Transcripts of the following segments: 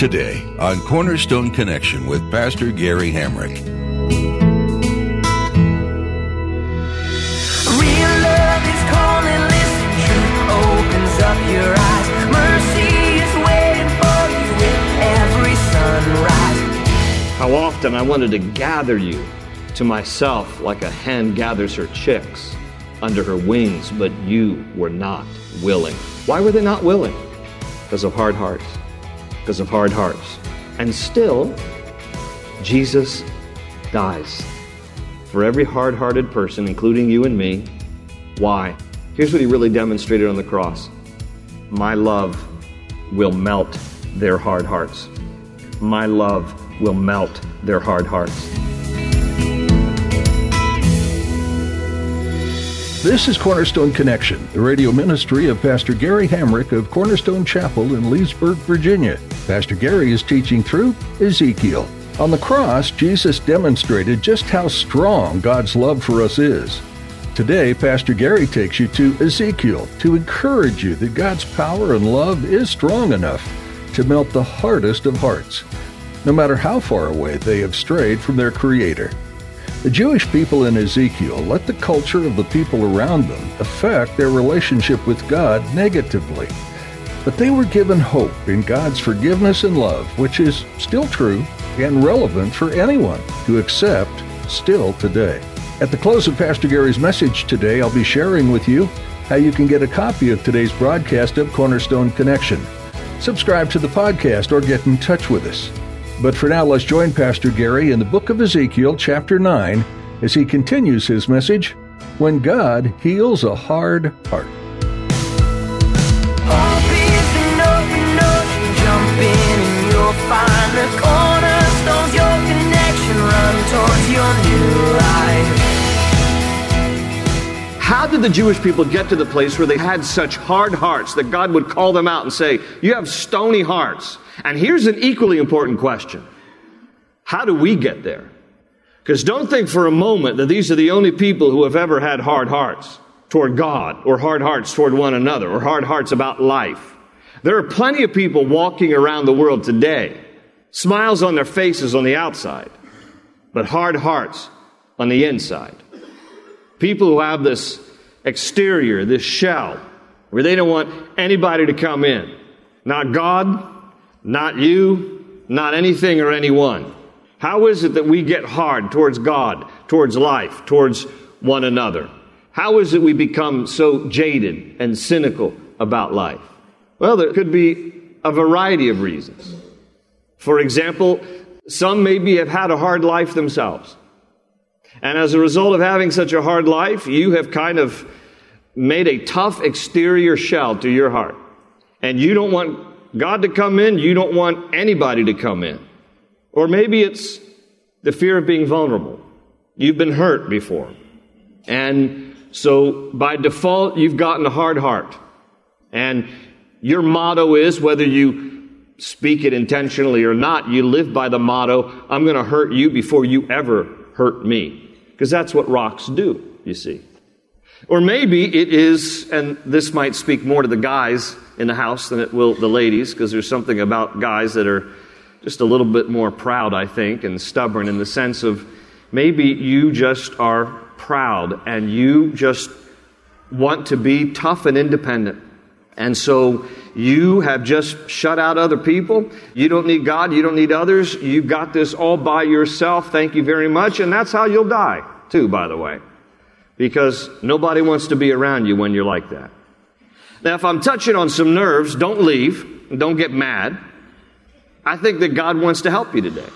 Today on Cornerstone Connection with Pastor Gary Hamrick. Real love is calling, listen, truth opens up your eyes. Mercy is waiting for you with every sunrise. How often I wanted to gather you to myself like a hen gathers her chicks under her wings, but you were not willing. Why were they not willing? Because of hard hearts. Because of hard hearts. And still, Jesus dies for every hard hearted person, including you and me. Why? Here's what he really demonstrated on the cross My love will melt their hard hearts. My love will melt their hard hearts. This is Cornerstone Connection, the radio ministry of Pastor Gary Hamrick of Cornerstone Chapel in Leesburg, Virginia. Pastor Gary is teaching through Ezekiel. On the cross, Jesus demonstrated just how strong God's love for us is. Today, Pastor Gary takes you to Ezekiel to encourage you that God's power and love is strong enough to melt the hardest of hearts, no matter how far away they have strayed from their Creator. The Jewish people in Ezekiel let the culture of the people around them affect their relationship with God negatively. But they were given hope in God's forgiveness and love, which is still true and relevant for anyone to accept still today. At the close of Pastor Gary's message today, I'll be sharing with you how you can get a copy of today's broadcast of Cornerstone Connection. Subscribe to the podcast or get in touch with us. But for now, let's join Pastor Gary in the book of Ezekiel, chapter 9, as he continues his message When God Heals a Hard Heart. Did the Jewish people get to the place where they had such hard hearts that God would call them out and say, You have stony hearts? And here's an equally important question How do we get there? Because don't think for a moment that these are the only people who have ever had hard hearts toward God, or hard hearts toward one another, or hard hearts about life. There are plenty of people walking around the world today, smiles on their faces on the outside, but hard hearts on the inside. People who have this exterior, this shell, where they don't want anybody to come in. Not God, not you, not anything or anyone. How is it that we get hard towards God, towards life, towards one another? How is it we become so jaded and cynical about life? Well, there could be a variety of reasons. For example, some maybe have had a hard life themselves. And as a result of having such a hard life, you have kind of made a tough exterior shell to your heart. And you don't want God to come in, you don't want anybody to come in. Or maybe it's the fear of being vulnerable. You've been hurt before. And so by default, you've gotten a hard heart. And your motto is whether you speak it intentionally or not, you live by the motto, I'm going to hurt you before you ever hurt me. Because that's what rocks do, you see. Or maybe it is, and this might speak more to the guys in the house than it will the ladies, because there's something about guys that are just a little bit more proud, I think, and stubborn in the sense of maybe you just are proud and you just want to be tough and independent. And so you have just shut out other people. You don't need God. You don't need others. You got this all by yourself. Thank you very much. And that's how you'll die, too, by the way. Because nobody wants to be around you when you're like that. Now, if I'm touching on some nerves, don't leave. Don't get mad. I think that God wants to help you today.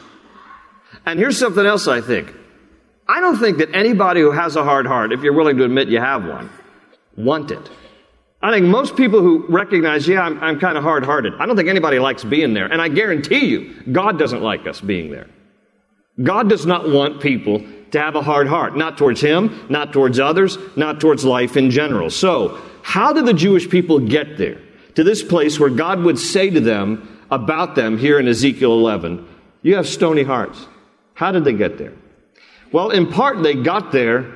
And here's something else I think. I don't think that anybody who has a hard heart, if you're willing to admit you have one, want it. I think most people who recognize, yeah, I'm, I'm kind of hard hearted, I don't think anybody likes being there. And I guarantee you, God doesn't like us being there. God does not want people to have a hard heart, not towards Him, not towards others, not towards life in general. So, how did the Jewish people get there? To this place where God would say to them about them here in Ezekiel 11, You have stony hearts. How did they get there? Well, in part, they got there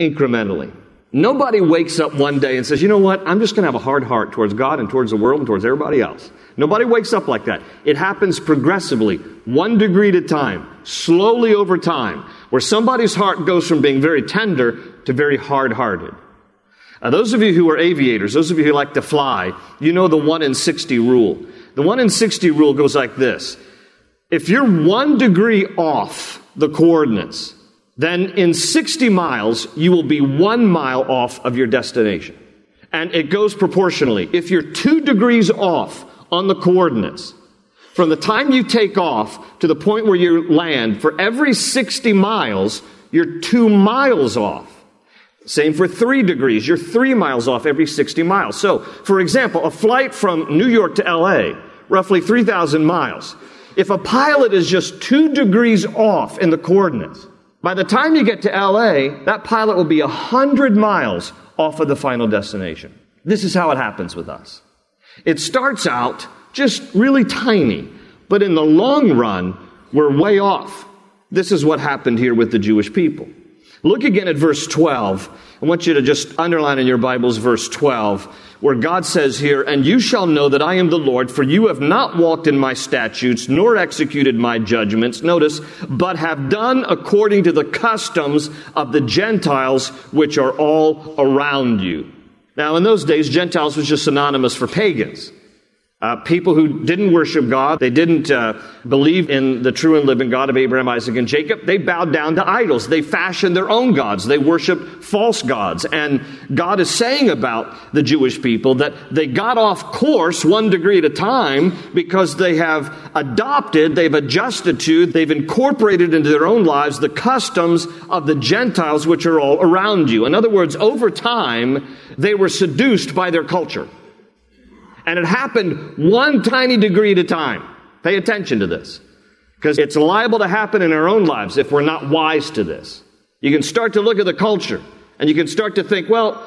incrementally. Nobody wakes up one day and says, you know what, I'm just going to have a hard heart towards God and towards the world and towards everybody else. Nobody wakes up like that. It happens progressively, one degree at a time, slowly over time, where somebody's heart goes from being very tender to very hard hearted. Now, those of you who are aviators, those of you who like to fly, you know the 1 in 60 rule. The 1 in 60 rule goes like this If you're one degree off the coordinates, then in 60 miles, you will be one mile off of your destination. And it goes proportionally. If you're two degrees off on the coordinates, from the time you take off to the point where you land, for every 60 miles, you're two miles off. Same for three degrees. You're three miles off every 60 miles. So, for example, a flight from New York to LA, roughly 3,000 miles. If a pilot is just two degrees off in the coordinates, by the time you get to LA, that pilot will be 100 miles off of the final destination. This is how it happens with us. It starts out just really tiny, but in the long run, we're way off. This is what happened here with the Jewish people. Look again at verse 12. I want you to just underline in your Bibles verse 12, where God says here, And you shall know that I am the Lord, for you have not walked in my statutes, nor executed my judgments, notice, but have done according to the customs of the Gentiles which are all around you. Now, in those days, Gentiles was just synonymous for pagans. Uh, people who didn't worship God, they didn't uh, believe in the true and living God of Abraham, Isaac, and Jacob. They bowed down to idols. They fashioned their own gods. They worshiped false gods. And God is saying about the Jewish people that they got off course one degree at a time because they have adopted, they've adjusted to, they've incorporated into their own lives the customs of the Gentiles which are all around you. In other words, over time, they were seduced by their culture. And it happened one tiny degree at a time. Pay attention to this. Because it's liable to happen in our own lives if we're not wise to this. You can start to look at the culture and you can start to think, well,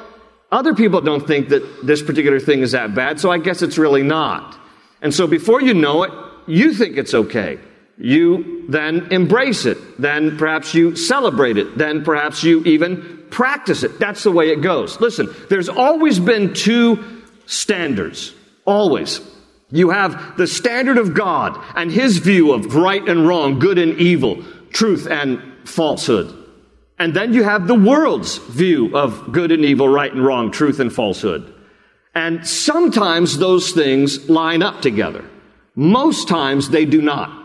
other people don't think that this particular thing is that bad, so I guess it's really not. And so before you know it, you think it's okay. You then embrace it. Then perhaps you celebrate it. Then perhaps you even practice it. That's the way it goes. Listen, there's always been two standards Always. You have the standard of God and His view of right and wrong, good and evil, truth and falsehood. And then you have the world's view of good and evil, right and wrong, truth and falsehood. And sometimes those things line up together. Most times they do not.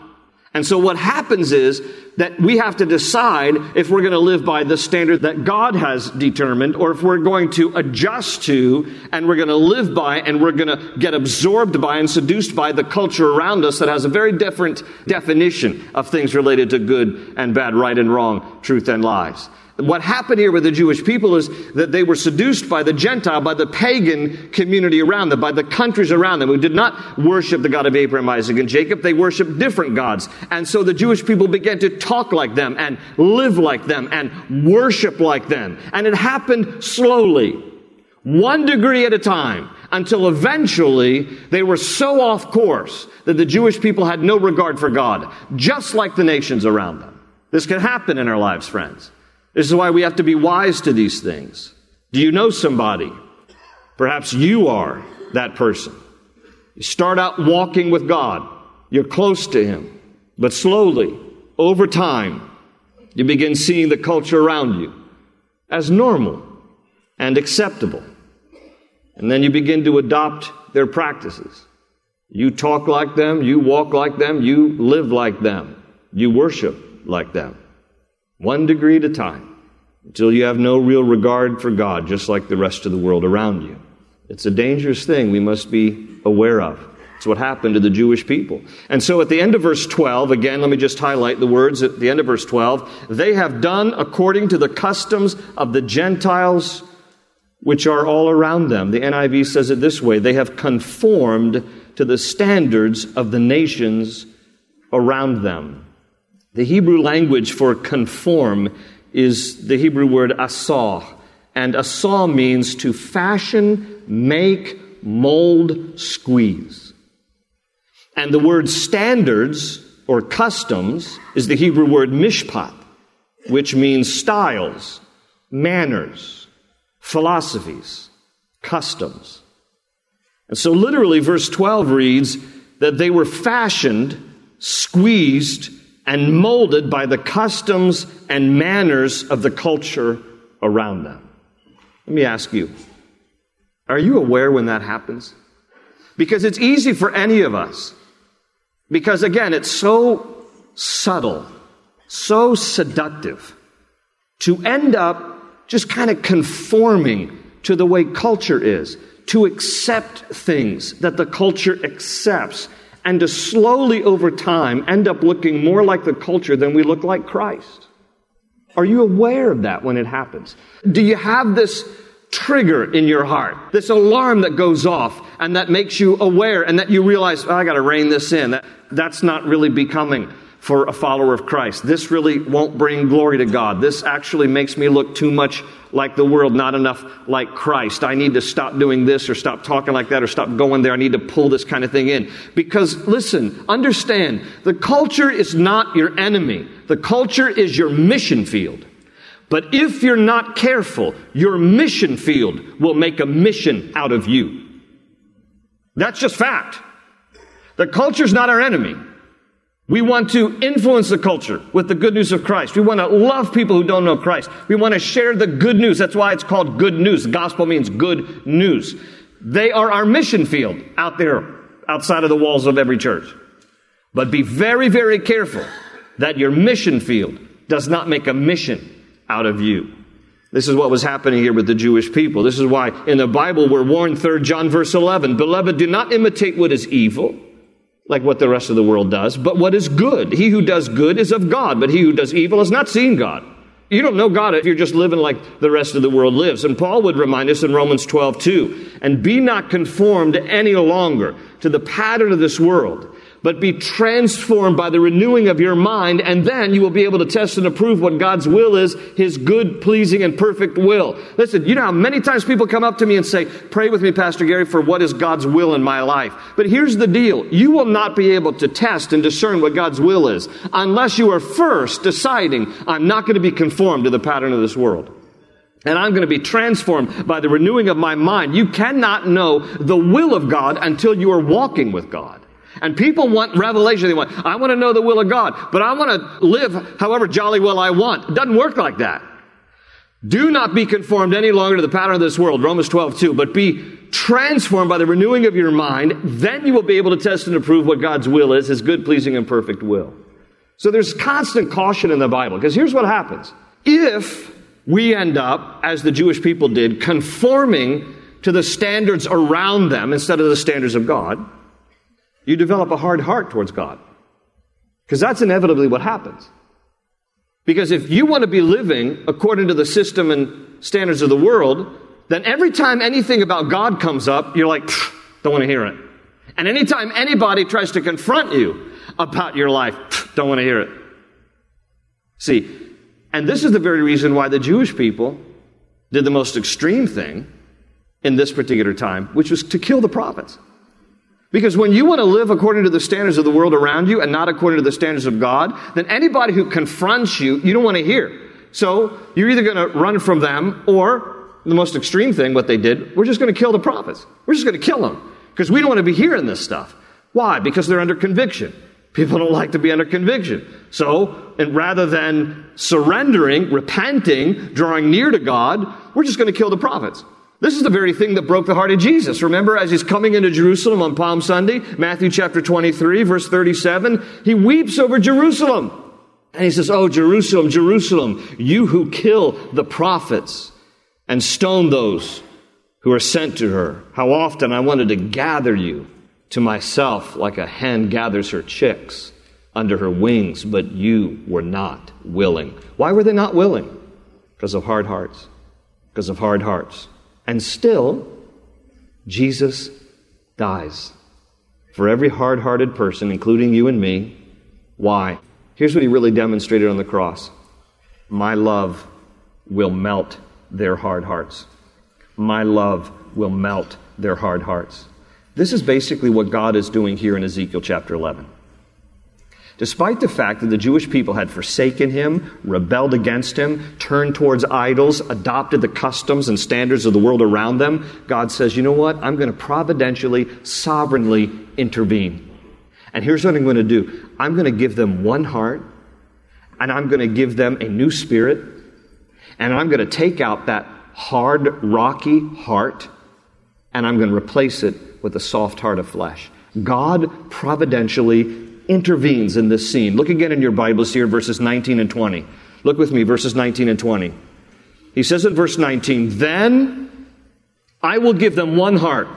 And so what happens is that we have to decide if we're going to live by the standard that God has determined or if we're going to adjust to and we're going to live by and we're going to get absorbed by and seduced by the culture around us that has a very different definition of things related to good and bad, right and wrong, truth and lies. What happened here with the Jewish people is that they were seduced by the Gentile, by the pagan community around them, by the countries around them who did not worship the God of Abraham, Isaac, and Jacob. They worshiped different gods. And so the Jewish people began to talk like them and live like them and worship like them. And it happened slowly, one degree at a time, until eventually they were so off course that the Jewish people had no regard for God, just like the nations around them. This can happen in our lives, friends. This is why we have to be wise to these things. Do you know somebody? Perhaps you are that person. You start out walking with God. You're close to Him. But slowly, over time, you begin seeing the culture around you as normal and acceptable. And then you begin to adopt their practices. You talk like them, you walk like them, you live like them, you worship like them one degree at a time, until you have no real regard for God, just like the rest of the world around you. It's a dangerous thing we must be aware of. It's what happened to the Jewish people. And so at the end of verse 12, again, let me just highlight the words at the end of verse 12. They have done according to the customs of the Gentiles which are all around them. The NIV says it this way they have conformed to the standards of the nations around them. The Hebrew language for conform is the Hebrew word asah, and asah means to fashion, make, mold, squeeze. And the word standards or customs is the Hebrew word mishpat, which means styles, manners, philosophies, customs. And so, literally, verse 12 reads that they were fashioned, squeezed, and molded by the customs and manners of the culture around them. Let me ask you are you aware when that happens? Because it's easy for any of us. Because again, it's so subtle, so seductive to end up just kind of conforming to the way culture is, to accept things that the culture accepts, and to slowly over time end up looking more like the culture than we look like Christ. Are you aware of that when it happens? Do you have this trigger in your heart, this alarm that goes off and that makes you aware and that you realize, oh, I got to rein this in. That, that's not really becoming for a follower of Christ. This really won't bring glory to God. This actually makes me look too much like the world, not enough like Christ. I need to stop doing this or stop talking like that or stop going there. I need to pull this kind of thing in. Because listen, understand, the culture is not your enemy. The culture is your mission field. But if you're not careful, your mission field will make a mission out of you. That's just fact. The culture's not our enemy. We want to influence the culture with the good news of Christ. We want to love people who don't know Christ. We want to share the good news. That's why it's called good news. Gospel means good news. They are our mission field out there, outside of the walls of every church. But be very, very careful that your mission field does not make a mission out of you. This is what was happening here with the Jewish people. This is why in the Bible we're warned, 3 John verse 11, Beloved, do not imitate what is evil, like what the rest of the world does, but what is good. He who does good is of God, but he who does evil has not seen God. You don't know God if you're just living like the rest of the world lives. And Paul would remind us in Romans 12, 2, and be not conformed any longer to the pattern of this world but be transformed by the renewing of your mind, and then you will be able to test and approve what God's will is, His good, pleasing, and perfect will. Listen, you know how many times people come up to me and say, Pray with me, Pastor Gary, for what is God's will in my life. But here's the deal you will not be able to test and discern what God's will is unless you are first deciding, I'm not going to be conformed to the pattern of this world and I'm going to be transformed by the renewing of my mind. You cannot know the will of God until you are walking with God. And people want revelation. They want, I want to know the will of God, but I want to live however jolly well I want. It doesn't work like that. Do not be conformed any longer to the pattern of this world, Romans 12, 2, but be transformed by the renewing of your mind. Then you will be able to test and approve what God's will is, his good, pleasing, and perfect will. So there's constant caution in the Bible, because here's what happens. If we end up, as the Jewish people did, conforming to the standards around them instead of the standards of God, you develop a hard heart towards God. Because that's inevitably what happens. Because if you want to be living according to the system and standards of the world, then every time anything about God comes up, you're like, don't want to hear it. And anytime anybody tries to confront you about your life, don't want to hear it. See, and this is the very reason why the Jewish people did the most extreme thing in this particular time, which was to kill the prophets. Because when you want to live according to the standards of the world around you and not according to the standards of God, then anybody who confronts you, you don't want to hear. So you're either going to run from them or the most extreme thing, what they did, we're just going to kill the prophets. We're just going to kill them because we don't want to be hearing this stuff. Why? Because they're under conviction. People don't like to be under conviction. So, and rather than surrendering, repenting, drawing near to God, we're just going to kill the prophets. This is the very thing that broke the heart of Jesus. Remember, as he's coming into Jerusalem on Palm Sunday, Matthew chapter 23, verse 37, he weeps over Jerusalem. And he says, Oh, Jerusalem, Jerusalem, you who kill the prophets and stone those who are sent to her. How often I wanted to gather you to myself like a hen gathers her chicks under her wings, but you were not willing. Why were they not willing? Because of hard hearts. Because of hard hearts. And still, Jesus dies for every hard hearted person, including you and me. Why? Here's what he really demonstrated on the cross My love will melt their hard hearts. My love will melt their hard hearts. This is basically what God is doing here in Ezekiel chapter 11. Despite the fact that the Jewish people had forsaken him, rebelled against him, turned towards idols, adopted the customs and standards of the world around them, God says, you know what? I'm going to providentially, sovereignly intervene. And here's what I'm going to do I'm going to give them one heart, and I'm going to give them a new spirit, and I'm going to take out that hard, rocky heart, and I'm going to replace it with a soft heart of flesh. God providentially intervenes in this scene. Look again in your Bibles here, verses 19 and 20. Look with me, verses 19 and 20. He says in verse 19, Then I will give them one heart.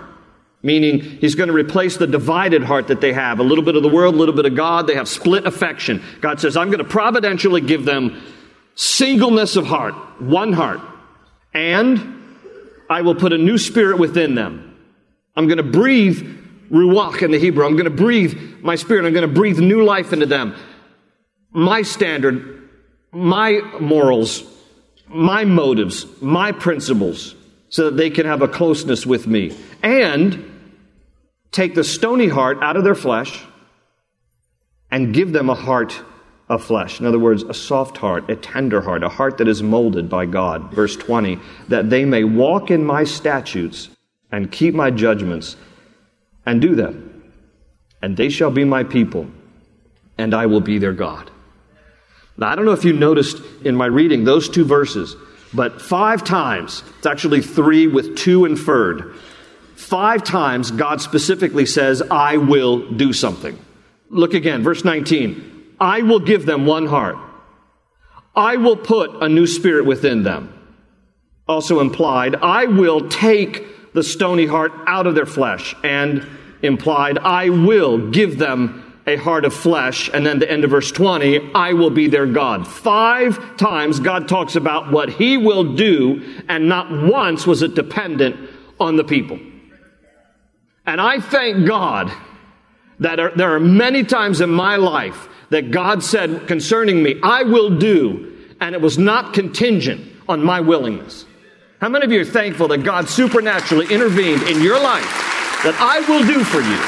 Meaning, he's going to replace the divided heart that they have. A little bit of the world, a little bit of God. They have split affection. God says, I'm going to providentially give them singleness of heart, one heart. And I will put a new spirit within them. I'm going to breathe ruach in the Hebrew. I'm going to breathe my spirit. I'm going to breathe new life into them. My standard, my morals, my motives, my principles, so that they can have a closeness with me. And take the stony heart out of their flesh and give them a heart of flesh. In other words, a soft heart, a tender heart, a heart that is molded by God. Verse 20, that they may walk in my statutes and keep my judgments and do them. And they shall be my people, and I will be their God. Now, I don't know if you noticed in my reading those two verses, but five times, it's actually three with two inferred. Five times God specifically says, I will do something. Look again, verse 19. I will give them one heart. I will put a new spirit within them. Also implied, I will take the stony heart out of their flesh, and implied, I will give them a heart of flesh. And then the end of verse 20, I will be their God. Five times God talks about what he will do, and not once was it dependent on the people. And I thank God that are, there are many times in my life that God said concerning me, I will do, and it was not contingent on my willingness. How many of you are thankful that God supernaturally intervened in your life that I will do for you?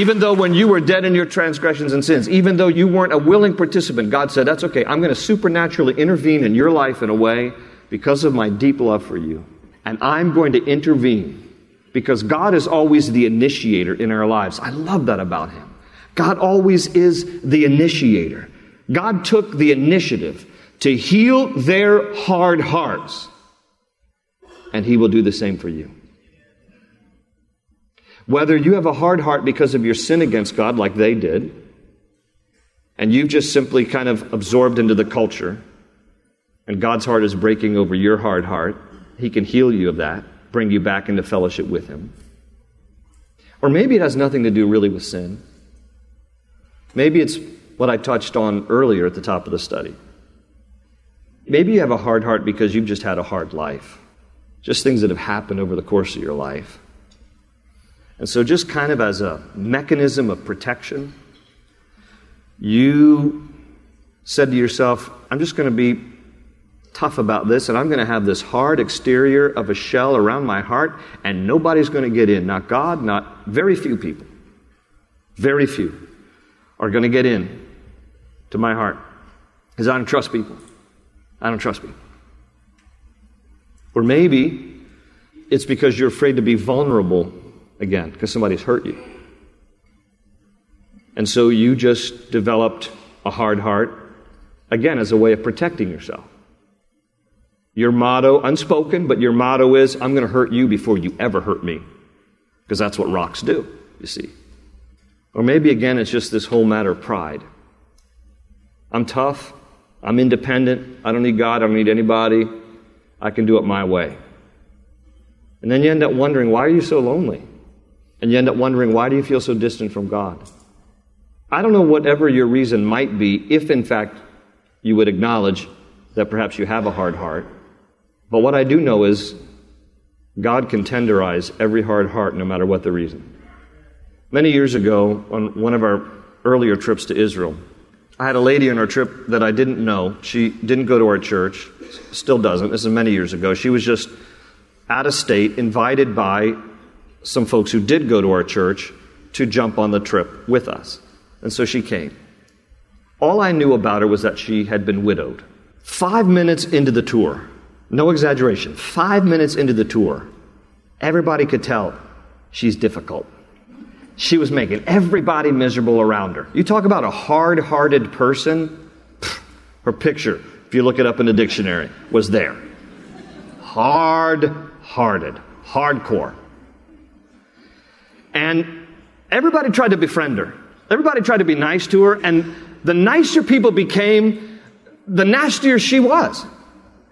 Even though when you were dead in your transgressions and sins, even though you weren't a willing participant, God said, That's okay. I'm going to supernaturally intervene in your life in a way because of my deep love for you. And I'm going to intervene because God is always the initiator in our lives. I love that about Him. God always is the initiator. God took the initiative to heal their hard hearts. And He will do the same for you. Whether you have a hard heart because of your sin against God, like they did, and you've just simply kind of absorbed into the culture, and God's heart is breaking over your hard heart, He can heal you of that, bring you back into fellowship with Him. Or maybe it has nothing to do really with sin. Maybe it's what I touched on earlier at the top of the study. Maybe you have a hard heart because you've just had a hard life, just things that have happened over the course of your life. And so, just kind of as a mechanism of protection, you said to yourself, I'm just going to be tough about this, and I'm going to have this hard exterior of a shell around my heart, and nobody's going to get in. Not God, not very few people. Very few are going to get in to my heart because I don't trust people. I don't trust people. Or maybe it's because you're afraid to be vulnerable again because somebody's hurt you. And so you just developed a hard heart, again, as a way of protecting yourself. Your motto, unspoken, but your motto is, I'm going to hurt you before you ever hurt me. Because that's what rocks do, you see. Or maybe again, it's just this whole matter of pride. I'm tough. I'm independent. I don't need God. I don't need anybody. I can do it my way. And then you end up wondering, why are you so lonely? And you end up wondering, why do you feel so distant from God? I don't know whatever your reason might be, if in fact you would acknowledge that perhaps you have a hard heart. But what I do know is God can tenderize every hard heart no matter what the reason. Many years ago, on one of our earlier trips to Israel, I had a lady on our trip that I didn't know. She didn't go to our church, still doesn't. This is many years ago. She was just out of state, invited by some folks who did go to our church to jump on the trip with us. And so she came. All I knew about her was that she had been widowed. Five minutes into the tour, no exaggeration, five minutes into the tour, everybody could tell she's difficult. She was making everybody miserable around her. You talk about a hard hearted person, her picture, if you look it up in the dictionary, was there. Hard hearted, hardcore. And everybody tried to befriend her. Everybody tried to be nice to her, and the nicer people became, the nastier she was.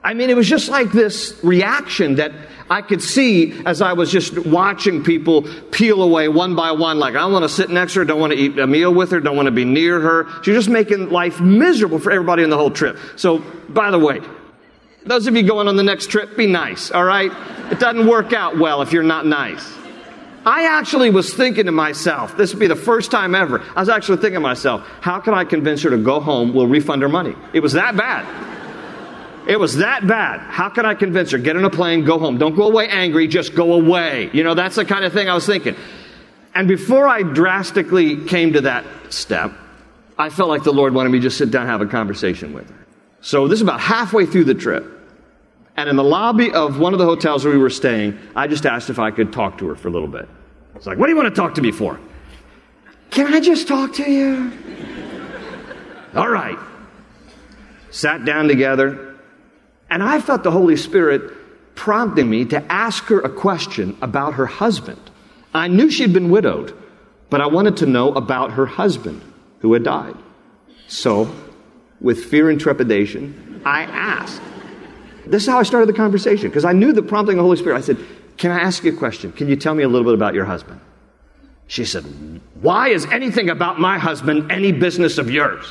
I mean, it was just like this reaction that I could see as I was just watching people peel away one by one, like, I don't want to sit next to her, don't want to eat a meal with her, don't want to be near her. She's just making life miserable for everybody on the whole trip. So, by the way, those of you going on the next trip, be nice, all right? It doesn't work out well if you're not nice. I actually was thinking to myself, this would be the first time ever. I was actually thinking to myself, how can I convince her to go home? We'll refund her money. It was that bad. It was that bad. How can I convince her? Get in a plane, go home. Don't go away angry, just go away. You know, that's the kind of thing I was thinking. And before I drastically came to that step, I felt like the Lord wanted me to just sit down and have a conversation with her. So this is about halfway through the trip. And in the lobby of one of the hotels where we were staying, I just asked if I could talk to her for a little bit. It's like, what do you want to talk to me for? Can I just talk to you? All right. Sat down together, and I felt the Holy Spirit prompting me to ask her a question about her husband. I knew she'd been widowed, but I wanted to know about her husband who had died. So, with fear and trepidation, I asked. This is how I started the conversation because I knew the prompting of the Holy Spirit. I said, Can I ask you a question? Can you tell me a little bit about your husband? She said, Why is anything about my husband any business of yours?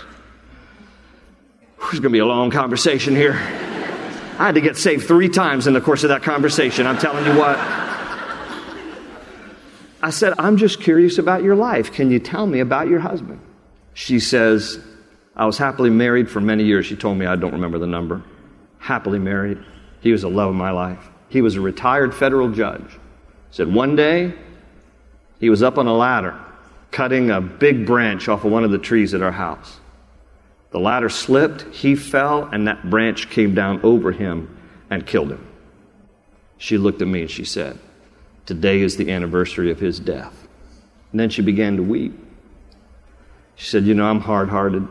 It's going to be a long conversation here. I had to get saved three times in the course of that conversation. I'm telling you what. I said, I'm just curious about your life. Can you tell me about your husband? She says, I was happily married for many years. She told me I don't remember the number happily married. He was the love of my life. He was a retired federal judge. Said one day he was up on a ladder cutting a big branch off of one of the trees at our house. The ladder slipped, he fell, and that branch came down over him and killed him. She looked at me and she said, Today is the anniversary of his death. And then she began to weep. She said, You know, I'm hard hearted.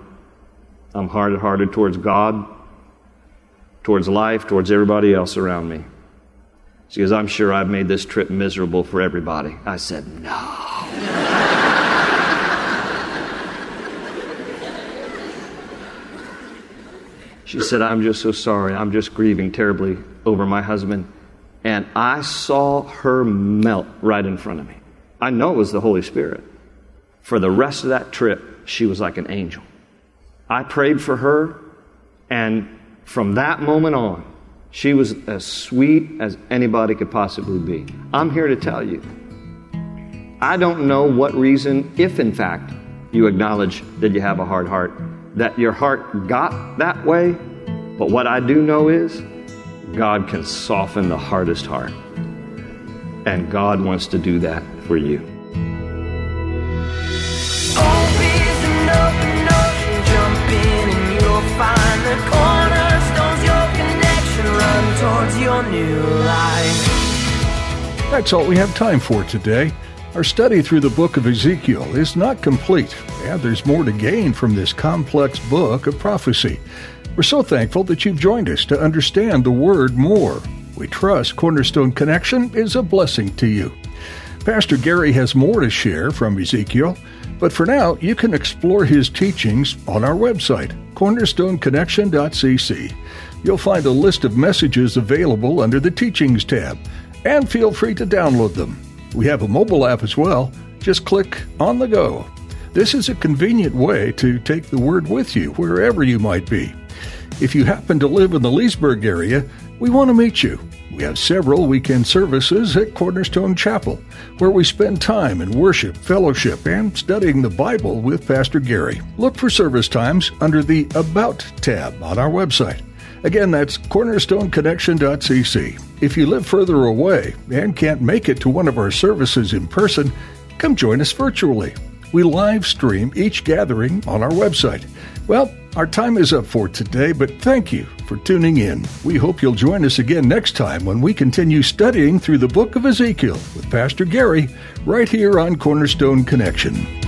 I'm hard hearted towards God towards life, towards everybody else around me. She goes, I'm sure I've made this trip miserable for everybody. I said, No. She said, I'm just so sorry. I'm just grieving terribly over my husband. And I saw her melt right in front of me. I know it was the Holy Spirit. For the rest of that trip, she was like an angel. I prayed for her, and from that moment on, she was as sweet as anybody could possibly be. I'm here to tell you. I don't know what reason, if in fact you acknowledge that you have a hard heart, that your heart got that way, but what I do know is God can soften the hardest heart. And God wants to do that for you. That's all we have time for today. Our study through the book of Ezekiel is not complete, and there's more to gain from this complex book of prophecy. We're so thankful that you've joined us to understand the Word more. We trust Cornerstone Connection is a blessing to you. Pastor Gary has more to share from Ezekiel, but for now, you can explore his teachings on our website, cornerstoneconnection.cc. You'll find a list of messages available under the Teachings tab, and feel free to download them. We have a mobile app as well. Just click on the go. This is a convenient way to take the Word with you wherever you might be. If you happen to live in the Leesburg area, We want to meet you. We have several weekend services at Cornerstone Chapel where we spend time in worship, fellowship, and studying the Bible with Pastor Gary. Look for service times under the About tab on our website. Again, that's cornerstoneconnection.cc. If you live further away and can't make it to one of our services in person, come join us virtually. We live stream each gathering on our website. Well, our time is up for today, but thank you for tuning in. We hope you'll join us again next time when we continue studying through the book of Ezekiel with Pastor Gary right here on Cornerstone Connection.